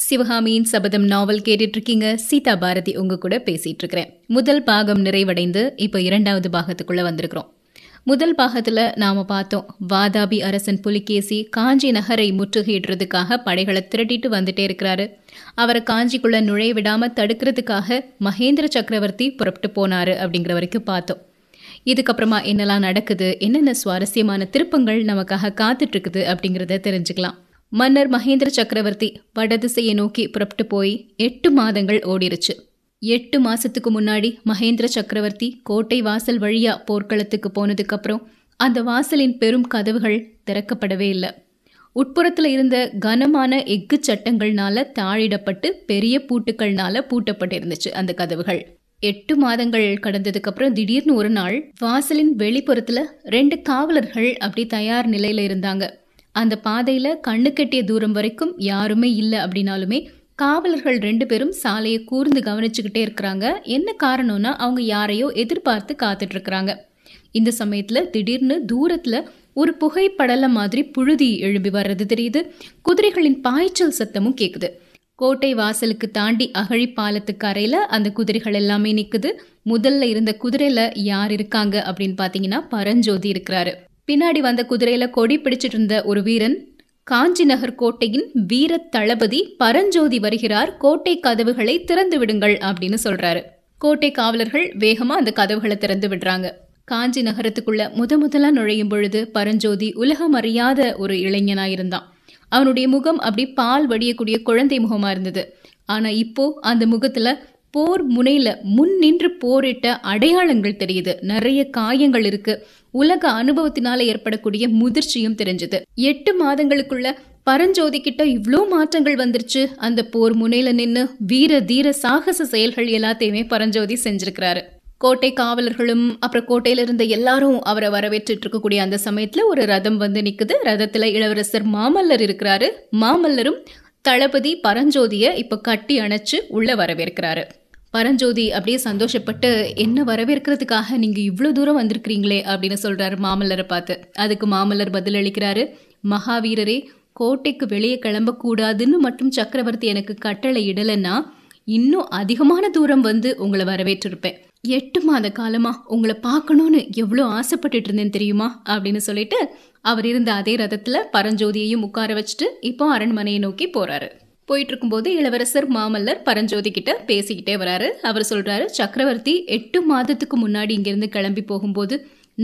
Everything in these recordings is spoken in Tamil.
சிவகாமியின் சபதம் நாவல் கேட்டுட்டு இருக்கீங்க சீதா பாரதி உங்க கூட பேசிட்டு இருக்கிறேன் முதல் பாகம் நிறைவடைந்து இப்போ இரண்டாவது பாகத்துக்குள்ள வந்திருக்கிறோம். முதல் பாகத்துல நாம பார்த்தோம். வாதாபி அரசன் புலிகேசி காஞ்சி நகரை முற்றுகையிடுறதுக்காக படைகளை திரட்டிட்டு வந்துட்டே இருக்கிறாரு. அவரை காஞ்சிக்குள்ள நுழைய விடாம தடுக்கிறதுக்காக மகேந்திர சக்கரவர்த்தி புறப்பட்டு போனாரு அப்படிங்கிற வரைக்கும் பார்த்தோம். இதுக்கப்புறமா என்னெல்லாம் நடக்குது? என்னென்ன சுவாரஸ்யமான திருப்பங்கள் நமக்காக காத்துட்ருக்குது அப்படிங்கிறத தெரிஞ்சுக்கலாம். மன்னர் மகேந்திர சக்கரவர்த்தி வடதிசையை நோக்கி புறப்பட்டு போய் எட்டு மாதங்கள் ஓடிருச்சு. எட்டு மாசத்துக்கு முன்னாடி மகேந்திர சக்கரவர்த்தி கோட்டை வாசல் வழியா போர்க்களத்துக்கு போனதுக்கு அப்புறம் அந்த வாசலின் பெரும் கதவுகள் திறக்கப்படவே இல்லை. உட்புறத்தில் இருந்த கனமான எஃகு சட்டங்கள்னால தாழிடப்பட்டு பெரிய பூட்டுக்கள்னால பூட்டப்பட்டிருந்துச்சு அந்த கதவுகள். எட்டு மாதங்கள் கடந்ததுக்கு அப்புறம் திடீர்னு ஒரு நாள் வாசலின் வெளிப்புறத்துல ரெண்டு காவலர்கள் அப்படி தயார் நிலையில இருந்தாங்க. அந்த பாதையில கண்ணு கெட்டிய தூரம் வரைக்கும் யாருமே இல்லை அப்படின்னாலுமே காவலர்கள் ரெண்டு பேரும் சாலையை கூர்ந்து கவனிச்சுக்கிட்டே இருக்கிறாங்க. என்ன காரணம்னா அவங்க யாரையோ எதிர்பார்த்து காத்துட்டு இருக்கிறாங்க. இந்த சமயத்துல திடீர்னு தூரத்துல ஒரு புகைப்படல மாதிரி புழுதி எழும்பி வர்றது தெரியுது. குதிரைகளின் பாய்ச்சல் சத்தமும் கேக்குது. கோட்டை வாசலுக்கு தாண்டி அகழி பாலத்துக்கு அறையில அந்த குதிரைகள் எல்லாமே நிக்குது. முதல்ல இருந்த குதிரையில யார் இருக்காங்க அப்படின்னு பாத்தீங்கன்னா பரஞ்சோதி இருக்கிறாரு. பின்னாடி வந்த குதிரையில கொடி பிடிச்சிட்டு இருந்த ஒரு வீரன் காஞ்சி நகர் கோட்டையின் வீர தளபதி பரஞ்சோதி வருகிறார் கோட்டை கதவுகளை திறந்து விடுங்கள் அப்படின்னு சொல்றாரு. கோட்டை காவலர்கள் வேகமா அந்த கதவுகளை திறந்து விடுறாங்க. காஞ்சி நகரத்துக்குள்ள முத முதலா நுழையும் பொழுது பரஞ்சோதி உலகம் அறியாத ஒரு இளைஞனா இருந்தான் அவனுடைய முகம் அப்படி பால் வடியக்கூடிய குழந்தை முகமா இருந்தது. ஆனா இப்போ அந்த முகத்துல போர் முனையில் முன் நின்று போரிட்ட அடையாளங்கள் தெரியுது. நிறைய காயங்கள் இருக்கு. உலக அனுபவத்தினால ஏற்படக்கூடிய முதிர்ச்சியும் தெரிஞ்சது. எட்டு மாதங்களுக்குள்ள பரஞ்சோதி கிட்ட இவ்வளோ மாற்றங்கள் வந்துருச்சு. அந்த போர் முனையில நின்று வீர தீர சாகச செயல்கள் எல்லாத்தையுமே பரஞ்சோதி செஞ்சிருக்கிறாரு. கோட்டை காவலர்களும் அப்புறம் கோட்டையில இருந்த எல்லாரும் அவரை வரவேற்றுட்டு இருக்கக்கூடிய அந்த சமயத்துல ஒரு ரதம் வந்து நிக்குது. ரதத்துல இளவரசர் மாமல்லர் இருக்கிறாரு. மாமல்லரும் தளபதி பரஞ்சோதிய இப்ப கட்டி அணைச்சு உள்ள வரவேற்கிறாரு. பரஞ்சோதி அப்படியே சந்தோஷப்பட்டு என்ன வரவேற்கிறதுக்காக நீங்க இவ்வளவு தூரம் வந்திருக்கிறீங்களே? அப்படின்னு சொல்றாரு மாமல்லரை பார்த்து. அதுக்கு மாமல்லர் பதில் அளிக்கிறாரு மகாவீரரே கோட்டைக்கு வெளியே கிளம்பக்கூடாதுன்னு மட்டும் சக்கரவர்த்தி எனக்கு கட்டளை இடலைன்னா இன்னும் அதிகமான தூரம் வந்து உங்களை வரவேற்றிருப்பேன். எட்டு மாத காலமா உங்களை பார்க்கணும்னு எவ்வளோ ஆசைப்பட்டுட்டு இருந்தேன் தெரியுமா? அப்படின்னு சொல்லிட்டு அவர் இருந்த அதே ரதத்துல பரஞ்சோதியையும் உட்கார வச்சுட்டு இப்போ அரண்மனையை நோக்கி போறாரு. போயிட்டு இருக்கும்போது இளவரசர் மாமல்லர் பரஞ்சோதி கிட்ட பேசிக்கிட்டே வராரு. அவர் சொல்றாரு சக்கரவர்த்தி எட்டு மாதத்துக்கு முன்னாடி இங்கிருந்து கிளம்பி போகும்போது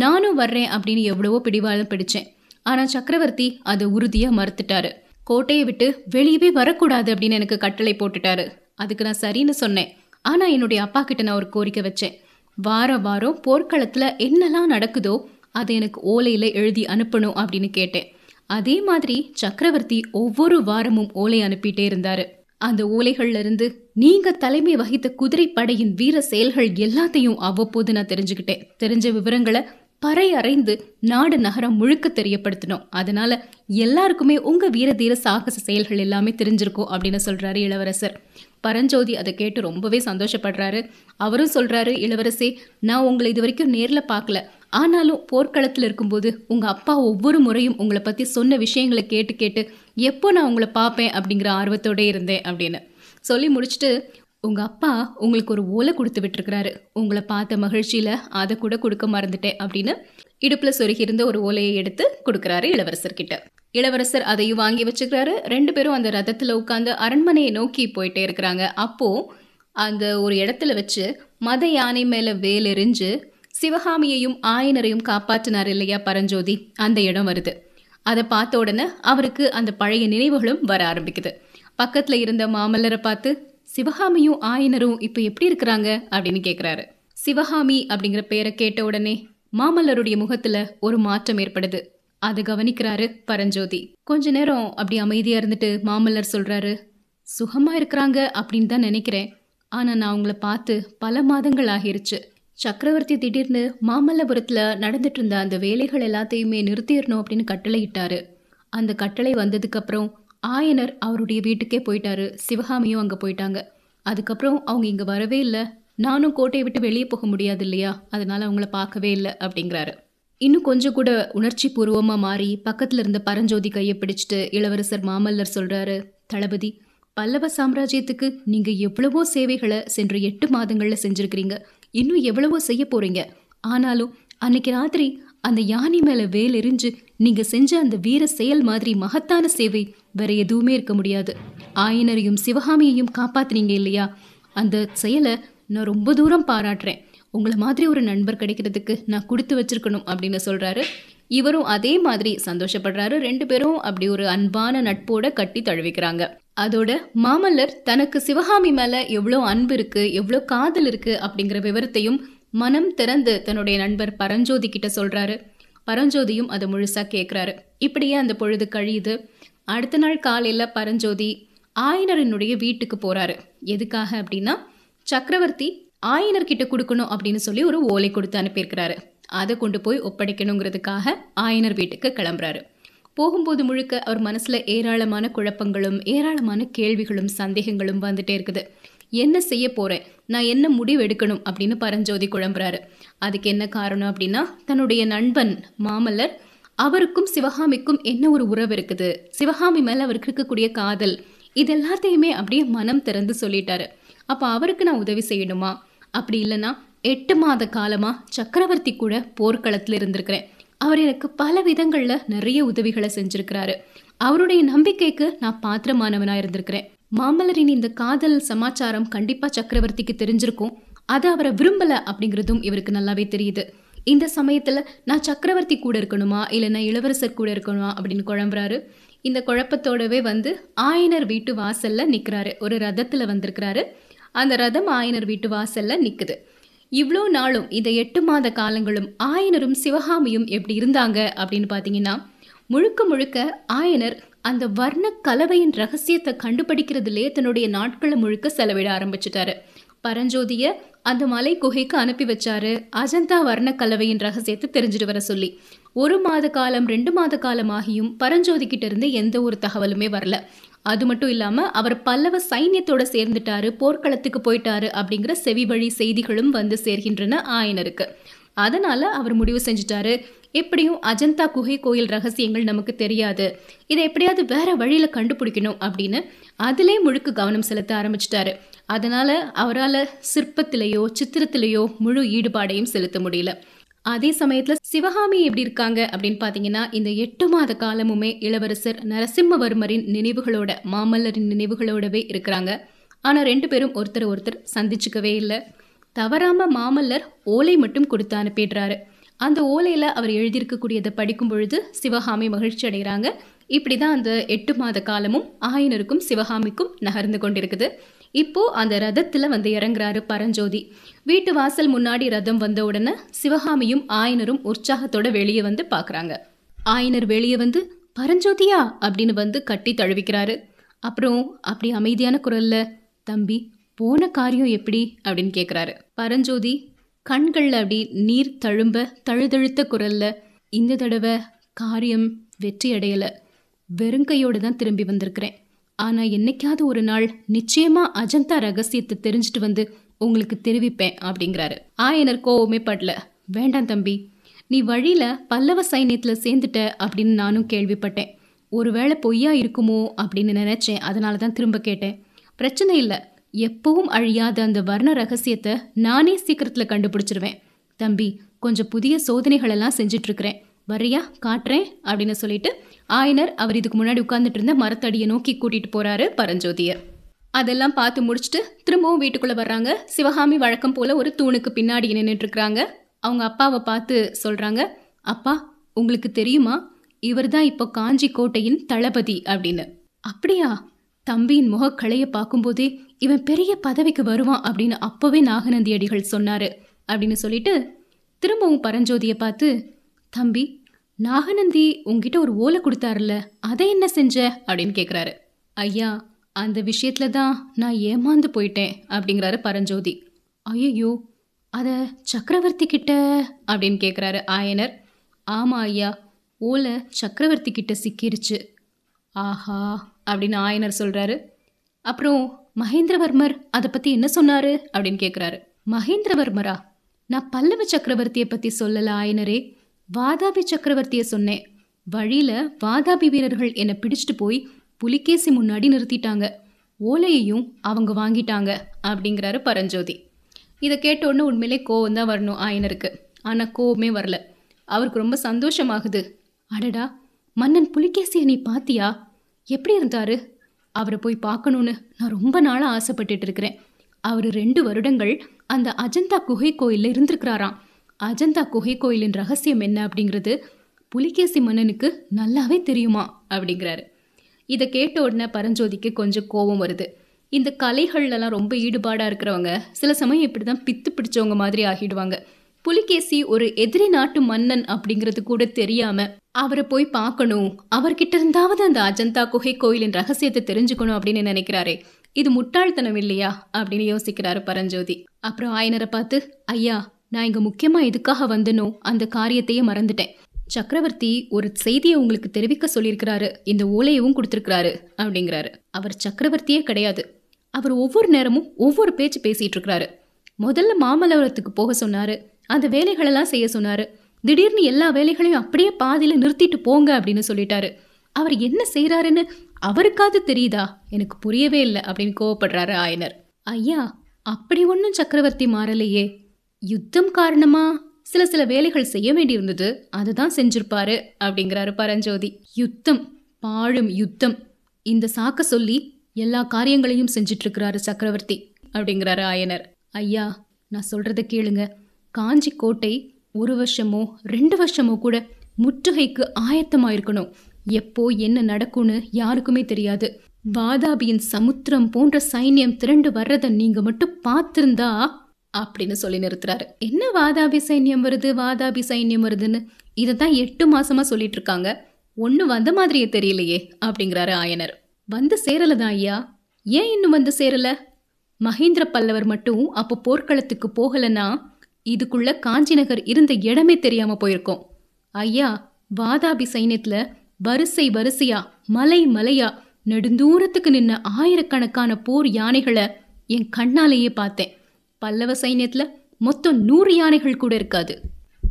நானும் வர்றேன் அப்படின்னு எவ்வளவோ பிடிவாதம் பிடிச்சேன். ஆனா சக்கரவர்த்தி அதை உறுதியா மறுத்துட்டாரு. கோட்டையை விட்டு வெளியவே வரக்கூடாது அப்படின்னு எனக்கு கட்டளை போட்டுட்டாரு. அதுக்கு நான் சரின்னு சொன்னேன். ஆனா என்னுடைய அப்பா கிட்ட நான் ஒரு கோரிக்கை வச்சேன். வார வாரம் போர்க்களத்துல என்னெல்லாம் நடக்குதோ அதை எனக்கு ஓலையில எழுதி அனுப்பணும் அப்படின்னு கேட்டேன். அதே மாதிரி சக்கரவர்த்தி ஒவ்வொரு வாரமும் ஓலை அனுப்பிட்டே இருந்தாரு. அந்த ஓலைகள்ல இருந்து நீங்க தலைமை வகித்த குதிரை படையின் வீர செயல்கள் எல்லாத்தையும் அவ்வப்போது நான் தெரிஞ்சுக்கிட்டேன். தெரிஞ்ச விவரங்களை பறை அறைந்து நாடு நகரம் முழுக்க தெரியப்படுத்தணும். அதனால எல்லாருக்குமே உங்க வீர தீர சாகச செயல்கள் எல்லாமே தெரிஞ்சிருக்கும் அப்படின்னு சொல்றாரு இளவரசர். பரஞ்சோதி அதை கேட்டு ரொம்பவே சந்தோஷப்படுறாரு. அவரும் சொல்றாரு இளவரசே நான் உங்களை இது வரைக்கும் நேரில் பார்க்கல. ஆனாலும் போர்க்களத்தில் இருக்கும்போது உங்கள் அப்பா ஒவ்வொரு முறையும் உங்களை பற்றி சொன்ன விஷயங்களை கேட்டு கேட்டு எப்போ நான் உங்களை பார்ப்பேன்? அப்படிங்கிற ஆர்வத்தோட இருந்தேன் அப்படின்னு. சொல்லி முடிச்சுட்டு உங்கள் அப்பா உங்களுக்கு ஒரு ஓலை கொடுத்து விட்டுருக்கிறாரு. உங்களை பார்த்த மகிழ்ச்சியில் அதை கூட கொடுக்க மறந்துட்டேன் அப்படின்னு இடுப்பில் சொருகி இருந்த ஒரு ஓலையை எடுத்து கொடுக்குறாரு இளவரசர்கிட்ட. இளவரசர் அதையும் வாங்கி வச்சுக்கிறாரு. ரெண்டு பேரும் அந்த ரதத்தில் உட்காந்து அரண்மனையை நோக்கி போயிட்டே இருக்கிறாங்க. அப்போது அந்த ஒரு இடத்துல வச்சு மத யானை மேலே வேலெறிஞ்சு சிவகாமியையும் ஆயனரையும் காப்பாற்றினார் இல்லையா பரஞ்சோதி? அந்த இடம் வருது. அதை பார்த்த உடனே அவருக்கு அந்த பழைய நினைவுகளும் வர ஆரம்பிக்குது. பக்கத்தில் இருந்த மாமல்லரை பார்த்து சிவகாமியும் ஆயனரும் இப்போ எப்படி இருக்கிறாங்க? அப்படின்னு கேட்குறாரு சிவகாமி அப்படிங்கிற பேரை கேட்ட உடனே மாமல்லருடைய முகத்துல ஒரு மாற்றம் ஏற்படுது. அதை கவனிக்கிறாரு பரஞ்சோதி. கொஞ்ச நேரம் அப்படி அமைதியா இருந்துட்டு மாமல்லர் சொல்றாரு சுகமா இருக்கிறாங்க அப்படின்னு தான் நினைக்கிறேன். ஆனா நான் அவங்கள பார்த்து பல மாதங்கள் ஆகிருச்சு. சக்கரவர்த்தி திடீர்னு மாமல்லபுரத்தில் நடந்துட்டு இருந்த அந்த வேலைகள் எல்லாத்தையுமே நிறுத்திடணும் அப்படின்னு கட்டளையிட்டாரு. அந்த கட்டளை வந்ததுக்கப்புறம் ஆயனர் அவருடைய வீட்டுக்கே போயிட்டாரு. சிவகாமியும் அங்கே போயிட்டாங்க. அதுக்கப்புறம் அவங்க இங்கே வரவே இல்லை. நானும் கோட்டையை விட்டு வெளியே போக முடியாது இல்லையா? அதனால அவங்கள பார்க்கவே இல்லை அப்படிங்கிறாரு. இன்னும் கொஞ்சம் கூட உணர்ச்சி பூர்வமாக மாறி பக்கத்தில் இருந்த பரஞ்சோதி கையை பிடிச்சிட்டு இளவரசர் மாமல்லர் சொல்கிறாரு தளபதி பல்லவ சாம்ராஜ்யத்துக்கு நீங்கள் எவ்வளவோ சேவைகளை சென்ற எட்டு மாதங்களில் செஞ்சுருக்கிறீங்க. இன்னும் எவ்வளவோ செய்ய போறீங்க. ஆனாலும் அன்னைக்கு ராத்திரி அந்த யானை மேல வேல் எரிஞ்சு நீங்க செஞ்ச அந்த வீர செயல் மாதிரி மகத்தான சேவை வேற எதுவுமே இருக்க முடியாது. ஆயனரையும் சிவகாமியையும் காப்பாத்துனீங்க இல்லையா? அந்த செயலை நான் ரொம்ப தூரம் பாராட்டுறேன். உங்களை மாதிரி ஒரு நண்பர் கிடைக்கிறதுக்கு நான் கொடுத்து வச்சிருக்கணும் அப்படின்னு சொல்றாரு. இவரும் அதே மாதிரி சந்தோஷப்படுறாரு. ரெண்டு பேரும் அப்படி ஒரு அன்பான நட்போட கட்டி தழுவிக்கிறாங்க. அதோட மாமல்லர் தனக்கு சிவகாமி மேல எவ்வளோ அன்பு இருக்கு எவ்வளோ காதல் இருக்கு அப்படிங்கிற விவரத்தையும் மனம் திறந்து தன்னுடைய நண்பர் பரஞ்சோதி கிட்ட சொல்றாரு. பரஞ்சோதியும் அதை முழுசா கேட்குறாரு இப்படியே அந்த பொழுது கழியுது. அடுத்த நாள் காலையில் பரஞ்சோதி ஆயனரனுடைய வீட்டுக்கு போறாரு. எதுக்காக அப்படின்னா சக்கரவர்த்தி ஆயனர்கிட்ட கொடுக்கணும் அப்படின்னு சொல்லி ஒரு ஓலை கொடுத்து அனுப்பியிருக்கிறாரு. அதை கொண்டு போய் ஒப்படைக்கணுங்கிறதுக்காக ஆயனர் வீட்டுக்கு கிளம்புறாரு. போகும்போது முழுக்க அவர் மனசில் ஏராளமான குழப்பங்களும் ஏராளமான கேள்விகளும் சந்தேகங்களும் வந்துட்டே இருக்குது. என்ன செய்ய போகிறேன் நான் என்ன முடிவு எடுக்கணும்? அப்படின்னு பரஞ்சோதி குழம்புறாரு. அதுக்கு என்ன காரணம் அப்படின்னா தன்னுடைய நண்பன் மாமல்லர் அவருக்கும் சிவகாமிக்கும் என்ன ஒரு உறவு இருக்குது? சிவகாமி மேலே அவருக்கு இருக்கக்கூடிய காதல் இது எல்லாத்தையுமே அப்படியே மனம் திறந்து சொல்லிட்டாரு. அப்போ அவருக்கு நான் உதவி செய்யணுமா? அப்படி இல்லைன்னா எட்டு மாத காலமாக சக்கரவர்த்தி கூட போர்க்களத்தில் இருந்திருக்கிறேன். அவர் எனக்கு பல விதங்களில் நிறைய உதவிகளை செஞ்சிருக்கிறாரு. அவருடைய நம்பிக்கைக்கு நான் பாத்திரமானவனாக இருந்திருக்கிறேன். மாமல்லரின் இந்த காதல் சமாச்சாரம் கண்டிப்பாக சக்கரவர்த்திக்கு தெரிஞ்சிருக்கும். அதை அவரை விரும்பல அப்படிங்கிறதும் இவருக்கு நல்லாவே தெரியுது. இந்த சமயத்தில் நான் சக்கரவர்த்தி கூட இருக்கணுமா? இல்லைன்னா இளவரசர் கூட இருக்கணுமா? அப்படின்னு குழம்புறாரு. இந்த குழப்பத்தோடவே வந்து ஆயனர் வீட்டு வாசலில் நிற்கிறாரு ஒரு ரதத்தில் வந்திருக்கிறாரு. அந்த ரதம் ஆயனர் வீட்டு வாசலில் நிற்குது இவ்வளோ நாளும் இந்த எட்டு மாத காலங்களும் ஆயனரும் சிவகாமியும் எப்படி இருந்தாங்க அப்படின்னு பார்த்தீங்கன்னா முழுக்க முழுக்க ஆயனர் அந்த வர்ண கலவையின் ரகசியத்தை கண்டுபிடிக்கிறதுலே தன்னுடைய நாட்களை முழுக்க செலவிட ஆரம்பிச்சிட்டாரு. பரஞ்சோதிய அந்த மலை குகைக்கு அனுப்பி வச்சாரு. அஜந்தா வர்ண கலவையின் ரகசியத்தை தெரிஞ்சுட்டு வர சொல்லி. ஒரு மாத காலம் ரெண்டு மாத காலம் ஆகியும் பரஞ்சோதி கிட்ட இருந்து எந்த ஒரு தகவலுமே வரல. அது மட்டும் இல்லாம அவர் பல்லவ சைன்யத்தோட சேர்ந்துட்டாரு போர்க்களத்துக்கு போயிட்டாரு அப்படிங்கிற செவி வழி செய்திகளும் வந்து சேர்கின்றன ஆயனருக்கு. அதனால அவர் முடிவு செஞ்சுட்டாரு. எப்படியும் அஜந்தா குகை கோயில் ரகசியங்கள் நமக்கு தெரியாது. இதை எப்படியாவது வேற வழியில கண்டுபிடிக்கணும் அப்படின்னு அதிலே முழுக்க கவனம் செலுத்த ஆரம்பிச்சிட்டாரு. அதனால அவரால் சிற்பத்திலேயோ சித்திரத்திலேயோ முழு ஈடுபாடையும் செலுத்த முடியல. அதே சமயத்துல சிவகாமி எப்படி இருக்காங்க அப்படின்னு பாத்தீங்கன்னா இந்த எட்டு மாத காலமுமே இளவரசர் நரசிம்மவர்மரின் நினைவுகளோட மாமல்லரின் நினைவுகளோடவே இருக்கிறாங்க. ஆனா ரெண்டு பேரும் ஒருத்தர் ஒருத்தர் சந்திச்சுக்கவே இல்லை. தவறாம மாமல்லர் ஓலை மட்டும் கொடுத்து அனுப்பிடுறாரு. அந்த ஓலையில அவர் எழுதியிருக்கக்கூடியதை படிக்கும் பொழுது சிவகாமி மகிழ்ச்சி அடைகிறாங்க. இப்படிதான் அந்த எட்டு மாத காலமும் ஆயனருக்கும் சிவகாமிக்கும் நகர்ந்து கொண்டிருக்குது. இப்போ அந்த ரதத்துல வந்து இறங்குறாரு பரஞ்சோதி. வீட்டு வாசல் முன்னாடி ரதம் வந்த உடனே சிவகாமியும் ஆயனரும் உற்சாகத்தோட வெளியே வந்து பாக்குறாங்க. ஆயனர் வெளியே வந்து பரஞ்சோதியா? அப்படின்னு வந்து கட்டி தழுவிக்கிறாரு. அப்புறம் அப்படி அமைதியான குரல்ல தம்பி போன காரியம் எப்படி? அப்படின்னு கேக்குறாரு. பரஞ்சோதி கண்களில் அப்படி நீர் தழும்ப தழுதழுத்த குரல்ல இந்த தடவை காரியம் வெற்றி அடையல. வெறுங்கையோடு தான் திரும்பி வந்திருக்கிறேன். ஆனால் என்னைக்காவது ஒரு நாள் நிச்சயமாக அஜந்தா ரகசியத்தை தெரிஞ்சுட்டு வந்து உங்களுக்கு தெரிவிப்பேன் அப்படிங்கிறாரு. ஆயனர் கோவமே படல. வேண்டாம் தம்பி நீ வழியில் பல்லவ சைன்யத்தில் சேர்ந்துட்ட அப்படின்னு நானும் கேள்விப்பட்டேன். ஒருவேளை பொய்யா இருக்குமோ அப்படின்னு நினச்சேன். அதனால தான் திரும்ப கேட்டேன். பிரச்சனை இல்லை. எப்பவும் அழியாத அந்த வர்ண ரகசியத்தை நானே சீக்கிரத்தில் கண்டுபிடிச்சிருவேன். தம்பி கொஞ்சம் புதிய சோதனைகளெல்லாம் செஞ்சிட்ருக்கிறேன் வரியா காட்டுறேன் அப்படின்னு சொல்லிட்டு ஆயனர் அவர் இதுக்கு முன்னாடி உட்கார்ந்துட்டு இருந்த மரத்தடியை நோக்கி கூட்டிட்டு போறாரு பரஞ்சோதியை அதெல்லாம் பார்த்து முடிச்சுட்டு திரும்பவும் வீட்டுக்குள்ள வர்றாங்க. சிவகாமி வழக்கம் போல ஒரு தூணுக்கு பின்னாடி நின்றுட்டுருக்குறாங்க அவங்க அப்பாவை பார்த்து சொல்றாங்க அப்பா உங்களுக்கு தெரியுமா? இவர் தான் இப்போ காஞ்சி கோட்டையின் தளபதி அப்படின்னு. அப்படியா? தம்பியின் முகக்கலையை பார்க்கும்போதே இவன் பெரிய பதவிக்கு வருவான் அப்படின்னு அப்போவே நாகநந்தி அடிகள் சொன்னார். அப்படின்னு சொல்லிட்டு திரும்பவும் பரஞ்சோதியை பார்த்து தம்பி நாகநந்தி உங்ககிட்ட ஒரு ஓலை கொடுத்தாருல அதை என்ன செஞ்ச? அப்படின்னு கேட்குறாரு ஐயா அந்த விஷயத்துல தான் நான் ஏமாந்து போயிட்டேன் அப்படிங்கிறாரு பரஞ்சோதி. ஐயோ அதை சக்கரவர்த்தி கிட்ட? அப்படின்னு கேட்குறாரு ஆயனர். ஆமாம் ஐயா ஓலை சக்கரவர்த்தி கிட்ட சிக்கிருச்சு. ஆஹா அப்படின்னு ஆயனர் சொல்கிறாரு அப்புறம் மகேந்திரவர்மர் அதை பற்றி என்ன சொன்னார்? அப்படின்னு கேட்குறாரு மகேந்திரவர்மரா? நான் பல்லவ சக்கரவர்த்தியை பற்றி சொல்லல ஆயனரே. வாதாபி சக்கரவர்த்தியை சொன்னேன். வழியில வாதாபி வீரர்கள் என்னை பிடிச்சிட்டு போய் புலிகேசி முன்னாடி நிறுத்திட்டாங்க. ஓலையையும் அவங்க வாங்கிட்டாங்க அப்படிங்கிறாரு பரஞ்சோதி. இதை கேட்ட உண்மையிலே கோவம் தான் வரணும் ஆயனருக்கு. ஆனால் கோவமே வரல. அவருக்கு ரொம்ப சந்தோஷமாகுது. அடடா மன்னன் புலிகேசியை நீ பாத்தியா? எப்படி இருந்தாரு? அவரை போய் பார்க்கணுன்னு நான் ரொம்ப நாளாக ஆசைப்பட்டுட்டு இருக்கிறேன். அவர் ரெண்டு வருடங்கள் அந்த அஜந்தா குகை கோயிலில் இருந்திருக்கிறாராம். அஜந்தா குகை கோயிலின் ரகசியம் என்ன அப்படிங்கிறது புலிகேசி மன்னனுக்கு நல்லாவே தெரியுமா அப்படிங்கிறாரு. இதை கேட்ட உடனே பரஞ்சோதிக்கு கொஞ்சம் கோபம் வருது. இந்த கலைகள்லாம் ரொம்ப ஈடுபாடாக இருக்கிறவங்க சில சமயம் இப்படி தான் பித்து பிடிச்சவங்க மாதிரி ஆகிடுவாங்க. புலிகேசி ஒரு எதிரி நாட்டு மன்னன் அப்படிங்கிறது கூட தெரியாம அவரை போய் பார்க்கணும். அவர்கிட்ட இருந்தாவது அந்த அஜந்தா குகை கோயிலின் ரகசியத்தை தெரிஞ்சுக்கணும் அப்படின்னு நினைக்கிறாரே. இது முட்டாள்தனம் இல்லையா அப்படின்னு யோசிக்கிறாரு பரஞ்சோதி. அப்புறம் ஆயனரை பார்த்து ஐயா நான் இங்க முக்கியமா எதுக்காக வந்தனோ அந்த காரியத்தையே மறந்துட்டேன். சக்கரவர்த்தி ஒரு செய்தியை உங்களுக்கு தெரிவிக்க சொல்லியிருக்கிறாரு. இந்த ஓலையவும் கொடுத்துருக்கிறாரு அப்படிங்கிறாரு. அவர் சக்கரவர்த்தியே கிடையாது. அவர் ஒவ்வொரு நேரமும் ஒவ்வொரு பேச்சு பேசிட்டு இருக்கிறாரு முதல்ல மாமல்லபுரத்துக்கு போக சொன்னாரு. அந்த வேலைகளெல்லாம் செய்ய சொன்னாரு. திடீர்னு எல்லா வேலைகளையும் அப்படியே பாதியில நிறுத்திட்டு போங்க அப்படின்னு சொல்லிட்டாரு. அவர் என்ன செய்யறாருன்னு அவருக்காவது தெரியுதா? எனக்கு புரியவே இல்லை அப்படின்னு கோவப்படுறாரு ஆயனர். ஐயா அப்படி ஒன்றும் சக்கரவர்த்தி மாறலையே. யுத்தம் காரணமா சில சில வேலைகள் செய்ய வேண்டியிருந்தது அதுதான் செஞ்சிருப்பாரு அப்படிங்கிறாரு பரஞ்சோதி. யுத்தம் பாழும் யுத்தம். இந்த சாக்க சொல்லி எல்லா காரியங்களையும் செஞ்சிட்டு இருக்கிறாரு சக்கரவர்த்தி அப்படிங்கிறாரு ஆயனர். ஐயா நான் சொல்றத கேளுங்க. காஞ்சி கோட்டை ஒரு வருஷமோ ரெண்டு வருஷமோ கூட முற்றுகைக்கு ஆயத்தமா இருக்கணும் எப்போ என்ன நடக்கும்னு யாருக்குமே தெரியாது. வாதாபியின் சமுத்திரம் போன்ற சைன்யம் திரண்டு வர்றதை நீங்க மட்டும் பார்த்திருந்தா அப்படின்னு சொல்லி நிறுத்துறாரு. என்ன வாதாபி சைன்யம் வருது? வாதாபி சைன்யம் வருதுன்னு? இதை தான் எட்டு மாசமா சொல்லிட்டு இருக்காங்க. ஒண்ணு வந்த மாதிரியே தெரியலையே அப்படிங்கிறாரு ஆயனர். வந்து சேரலதான் ஐயா? ஏன் இன்னும் வந்து சேரல? மகேந்திர பல்லவர் மட்டும் அப்போ போர்க்களத்துக்கு போகலன்னா இதுக்குள்ள காஞ்சி நகர் இருந்த இடமே தெரியாம போயிருக்கோம். ஐயா வாதாபி சைன்யத்துல வரிசை வரிசையா மலை மலையா நெடுந்தூரத்துக்கு நின்ன ஆயிரக்கணக்கான போர் யானைகளை என் கண்ணாலேயே பார்த்தேன். பல்லவ சைன்யத்தில் மொத்தம் நூறு யானைகள் கூட இருக்காது.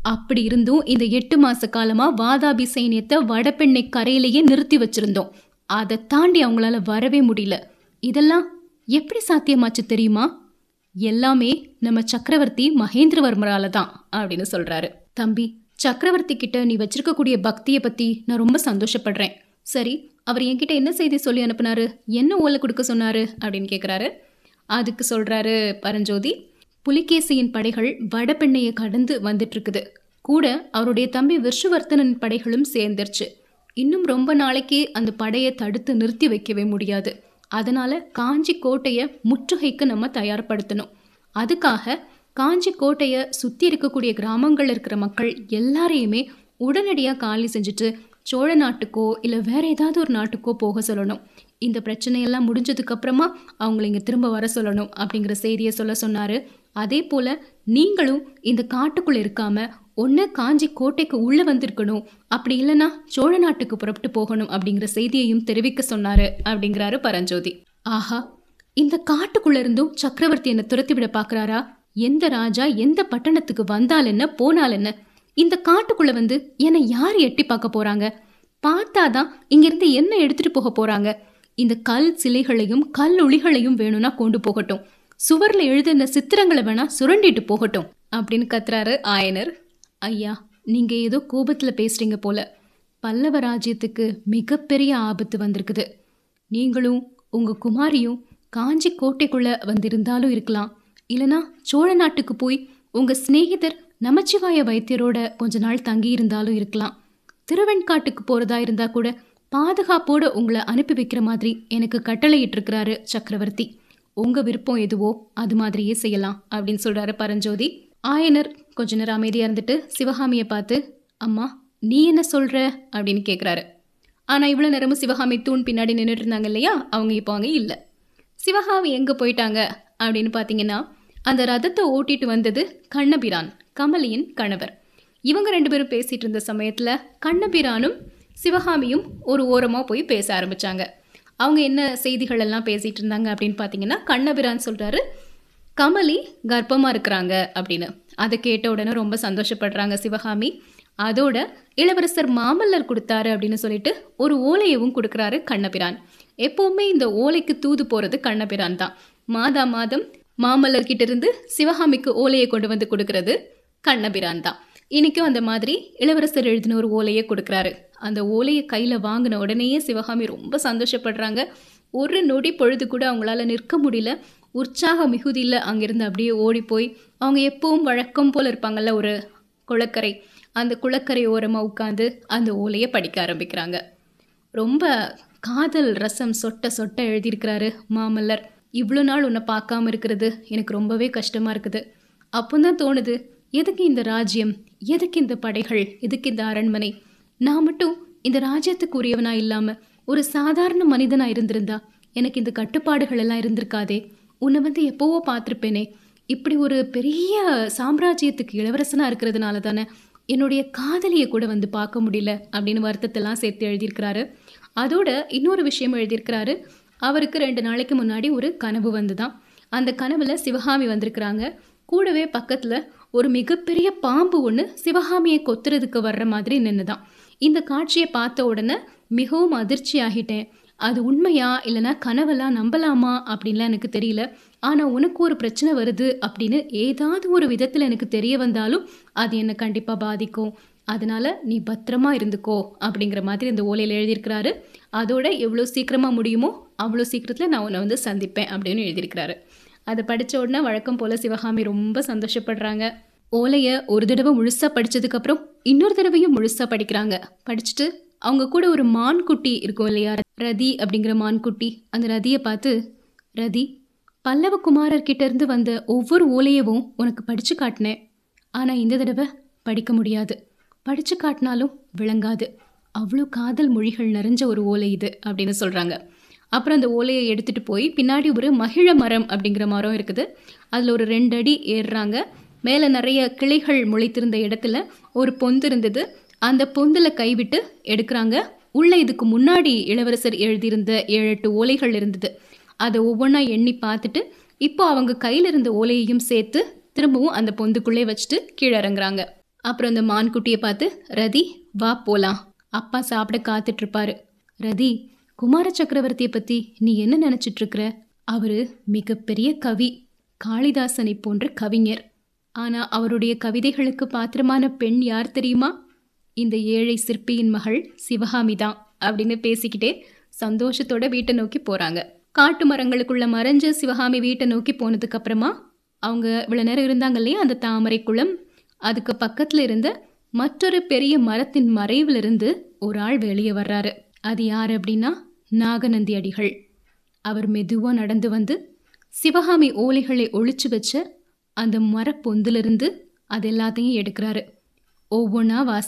அப்படி இருந்தும் இந்த எட்டு மாத காலமாக வாதாபி சைன்யத்தை வடபெண்ணை கரையிலேயே நிறுத்தி வச்சிருந்தோம். அதை தாண்டி அவங்களால வரவே முடியல. இதெல்லாம் எப்படி சாத்தியமாச்சு தெரியுமா? எல்லாமே நம்ம சக்கரவர்த்தி மகேந்திரவர்மரால தான் அப்படின்னு சொல்றாரு. தம்பி சக்கரவர்த்தி கிட்ட நீ வச்சிருக்கக்கூடிய பக்தியை பத்தி நான் ரொம்ப சந்தோஷப்படுறேன். சரி அவர் என்கிட்ட என்ன செய்தி சொல்லி அனுப்புனாரு? என்ன ஓலை கொடுக்க சொன்னாரு? அப்படின்னு கேட்குறாரு அதுக்கு சொல்கிறாரு பரஞ்சோதி புலிகேசியின் படைகள் வடபெண்ணையை கடந்து வந்துட்டுருக்குது. கூட அவருடைய தம்பி விஷ்ணுவர்த்தனின் படைகளும் சேர்ந்துருச்சு. இன்னும் ரொம்ப நாளைக்கு அந்த படையை தடுத்து நிறுத்தி வைக்கவே முடியாது. அதனால் காஞ்சி கோட்டையை முற்றுகைக்கு நம்ம தயார்படுத்தணும். அதுக்காக காஞ்சி கோட்டையை சுற்றி இருக்கக்கூடிய கிராமங்கள் இருக்கிற மக்கள் எல்லாரையுமே உடனடியாக காலி செஞ்சுட்டு சோழ நாட்டுக்கோ இல்லை வேற ஏதாவது ஒரு நாட்டுக்கோ போக சொல்லணும். இந்த பிரச்சனையெல்லாம் முடிஞ்சதுக்கு அப்புறமா அவங்கள இங்கே திரும்ப வர சொல்லணும் அப்படிங்கிற செய்தியை சொல்ல சொன்னார். அதே போல் நீங்களும் இந்த காட்டுக்குள்ளே இருக்காமல் ஒன்று காஞ்சி கோட்டைக்கு உள்ளே வந்திருக்கணும். அப்படி இல்லைன்னா சோழ நாட்டுக்கு புறப்பட்டு போகணும் அப்படிங்கிற செய்தியையும் தெரிவிக்க சொன்னாரு அப்படிங்கிறாரு பரஞ்சோதி. ஆஹா இந்த காட்டுக்குள்ள இருந்தும் சக்கரவர்த்தி என்னை துரத்தி விட பார்க்குறாரா எந்த ராஜா எந்த பட்டணத்துக்கு வந்தால் என்ன போனால் என்ன? இந்த காட்டுக்குள்ள வந்து என்னை யார் எட்டி பார்க்க போறாங்க? பார்த்தாதான் இங்கிருந்து என்ன எடுத்துட்டு போக போறாங்க. இந்த கல் சிலைகளையும் கல் ஒளிகளையும் வேணும்னா கொண்டு போகட்டும். சுவர்ல எழுதின சித்திரங்களை வேணா சுரண்டிட்டு போகட்டும் அப்படின்னு கத்துறாரு ஆயனர். ஐயா நீங்க ஏதோ கோபத்துல பேசுறீங்க போல. பல்லவ ராஜ்யத்துக்கு மிகப்பெரிய ஆபத்து வந்திருக்குது. நீங்களும் உங்க குமாரியும் காஞ்சி கோட்டைக்குள்ள வந்திருந்தாலும் இருக்கலாம். இல்லனா சோழ நாட்டுக்கு போய் உங்க சிநேகிதர் நமச்சிவாய வைத்தியரோட கொஞ்ச நாள் தங்கி இருந்தாலும் இருக்கலாம். திருவெண்காட்டுக்கு போறதா இருந்தா கூட பாதுகாப்போட உங்களை அனுப்பி வைக்கிற மாதிரி எனக்கு கட்டளையிட்டிருக்கிறாரு சக்கரவர்த்தி. உங்கள் விருப்பம் எதுவோ அது மாதிரியே செய்யலாம் அப்படின்னு சொல்கிறாரு பரஞ்சோதி. ஆயனர் கொஞ்ச நேரம் அமைதியாக இருந்துட்டு சிவகாமியை பார்த்து அம்மா நீ என்ன சொல்கிற அப்படின்னு கேட்குறாரு ஆனால் இவ்வளோ நேரமும் சிவகாமி தூண் பின்னாடி நின்றுட்டு இருந்தாங்க இல்லையா? அவங்க இப்போ அங்கே இல்லை. சிவகாமி எங்கே போயிட்டாங்க அப்படின்னு பார்த்தீங்கன்னா அந்த ரதத்தை ஓட்டிட்டு வந்தது கண்ணபிரான் கமலியின் கணவர். இவங்க ரெண்டு பேரும் பேசிகிட்டு இருந்த சமயத்தில் கண்ணபிரானும் சிவகாமியும் ஒரு ஓரமாக போய் பேச ஆரம்பிச்சாங்க. அவங்க என்ன செய்திகள் எல்லாம் பேசிகிட்டு இருந்தாங்க அப்படின்னு பார்த்தீங்கன்னா கண்ணபிரான் சொல்கிறாரு கமலி கர்ப்பமாக இருக்கிறாங்க அப்படின்னு. அதை கேட்ட உடனே ரொம்ப சந்தோஷப்படுறாங்க சிவகாமி. அதோட இளவரசர் மாமல்லர் கொடுத்தாரு அப்படின்னு சொல்லிட்டு ஒரு ஓலையவும் கொடுக்குறாரு கண்ணபிரான். எப்போவுமே இந்த ஓலைக்கு தூது போகிறது கண்ணபிரான் தான். மாதா மாதம் மாமல்லர் கிட்டேருந்து சிவகாமிக்கு ஓலையை கொண்டு வந்து கொடுக்கறது கண்ணபிரான் தான். இன்றைக்கும் அந்த மாதிரி இளவரசர் எழுதின ஒரு ஓலையை கொடுக்குறாரு. அந்த ஓலையை கையில் வாங்கின உடனேயே சிவகாமி ரொம்ப சந்தோஷப்படுறாங்க. ஒரு நொடி பொழுது கூட அவங்களால நிற்க முடியல. உற்சாக மிகுதியில் அங்கிருந்து அப்படியே ஓடி போய் அவங்க எப்பவும் வழக்கம் போல் இருப்பாங்கல்ல ஒரு குளக்கரை. அந்த குளக்கரை ஓரமாக உட்காந்து அந்த ஓலையை படிக்க ஆரம்பிக்கிறாங்க. ரொம்ப காதல் ரசம் சொட்ட சொட்ட எழுதியிருக்கிறாரு மாமல்லர். இவ்வளோ நாள் உன்னை பார்க்காம இருக்கிறது எனக்கு ரொம்பவே கஷ்டமாக இருக்குது. அப்போ தான் தோணுது எதுக்கு இந்த ராஜ்யம்? எதுக்கு இந்த படைகள்? எதுக்கு இந்த அரண்மனை? நான் மட்டும் இந்த ராஜ்யத்துக்கு உரியவனா இல்லாமல் ஒரு சாதாரண மனிதனாக இருந்திருந்தா எனக்கு இந்த கட்டுப்பாடுகள் எல்லாம் இருந்திருக்காதே. உன்னை வந்து எப்போவோ பார்த்துருப்பேனே. இப்படி ஒரு பெரிய சாம்ராஜ்யத்துக்கு இளவரசனாக இருக்கிறதுனால தானே என்னுடைய காதலியை கூட வந்து பார்க்க முடியல அப்படின்னு வருத்தத்தெல்லாம் சேர்த்து எழுதியிருக்கிறாரு. அதோட இன்னொரு விஷயம் எழுதியிருக்கிறாரு. அவருக்கு ரெண்டு நாளைக்கு முன்னாடி ஒரு கனவு வந்துதான். அந்த கனவுல சிவகாமி வந்திருக்கிறாங்க. கூடவே பக்கத்தில் ஒரு மிகப்பெரிய பாம்பு ஒன்று சிவகாமியை கொத்துறதுக்கு வர்ற மாதிரி நின்றுதான் இந்த காட்சியை பார்த்த உடனே மிகவும் அதிர்ச்சி ஆகிட்டேன் அது உண்மையா இல்லைனா கனவெல்லாம் நம்பலாமா அப்படின்லாம் எனக்கு தெரியல. ஆனால் உனக்கு ஒரு பிரச்சனை வருது அப்படின்னு ஏதாவது ஒரு விதத்தில் எனக்கு தெரிய வந்தாலும் அது என்னை கண்டிப்பாக பாதிக்கும். அதனால் நீ பத்திரமா இருந்துக்கோ அப்படிங்கிற மாதிரி இந்த ஓலையில் எழுதியிருக்கிறாரு. அதோட எவ்வளோ சீக்கிரமாக முடியுமோ அவ்வளோ சீக்கிரத்தில் நான் உன்னை வந்து சந்திப்பேன் அப்படின்னு எழுதியிருக்கிறாரு. அதை படித்த உடனே வழக்கம் போல் சிவகாமி ரொம்ப சந்தோஷப்படுறாங்க. ஓலையை ஒரு தடவை முழுசாக படித்ததுக்கப்புறம் இன்னொரு தடவையும் முழுசாக படிக்கிறாங்க. படிச்சுட்டு அவங்க கூட ஒரு மான்குட்டி இருக்கும் இல்லையா? ரதி அப்படிங்கிற மான்குட்டி. அந்த ரதியை பார்த்து ரதி பல்லவ குமாரர் இருந்து வந்த ஒவ்வொரு ஓலையவும் உனக்கு படித்து காட்டினேன். ஆனால் இந்த தடவை படிக்க முடியாது. படித்து காட்டினாலும் விளங்காது. அவ்வளோ காதல் மொழிகள் நிறைஞ்ச ஒரு ஓலை இது அப்படின்னு சொல்கிறாங்க அப்புறம் அந்த ஓலையை எடுத்துகிட்டு போய் பின்னாடி ஒரு மகிழ மரம் அப்படிங்கிற மரம் இருக்குது. அதில் ஒரு ரெண்டு அடி ஏறுறாங்க. மேலே நிறைய கிளைகள் முளைத்திருந்த இடத்துல ஒரு பொந்து இருந்தது. அந்த பொந்தில் கைவிட்டு எடுக்கிறாங்க. உள்ளே இதுக்கு முன்னாடி இளவரசர் எழுதியிருந்த ஏழு எட்டு ஓலைகள் இருந்தது. அதை ஒவ்வொன்றா எண்ணி பார்த்துட்டு இப்போ அவங்க கையில் இருந்த ஓலையையும் சேர்த்து திரும்பவும் அந்த பொந்துக்குள்ளே வச்சுட்டு கீழே இறங்குறாங்க. அப்புறம் அந்த மான்குட்டியை பார்த்து ரதி வா போலாம். அப்பா சாப்பிட காத்துட்ருப்பாரு. ரதி குமார சக்கரவர்த்தியை பற்றி நீ என்ன நினச்சிட்ருக்குற? அவர் மிகப்பெரிய கவி. காளிதாசனை போன்ற கவிஞர். ஆனா அவருடைய கவிதைகளுக்கு பாத்திரமான பெண் யார் தெரியுமா? இந்த ஏழை சிற்பியின் மகள் சிவகாமி தான் அப்படின்னு பேசிக்கிட்டே சந்தோஷத்தோட வீட்டை நோக்கி போறாங்க. காட்டு மரங்களுக்குள்ள மறைஞ்ச சிவகாமி வீட்டை நோக்கி போனதுக்கு அப்புறமா அவங்க இவ்வளோ நேரம் இருந்தாங்க இல்லையா? அந்த தாமரை குளம். அதுக்கு பக்கத்துல இருந்த மற்றொரு பெரிய மரத்தின் மறைவுல இருந்து ஒரு ஆள் வெளியே வர்றாரு. அது யார் அப்படின்னா நாகநந்தி அடிகள். அவர் மெதுவா நடந்து வந்து சிவகாமி ஓலைகளை ஒழிச்சு வச்ச அந்த மரப்பொந்திலிருந்து அது எல்லாத்தையும் எடுக்கிறாரு. ஒவ்வொன்றா வாசி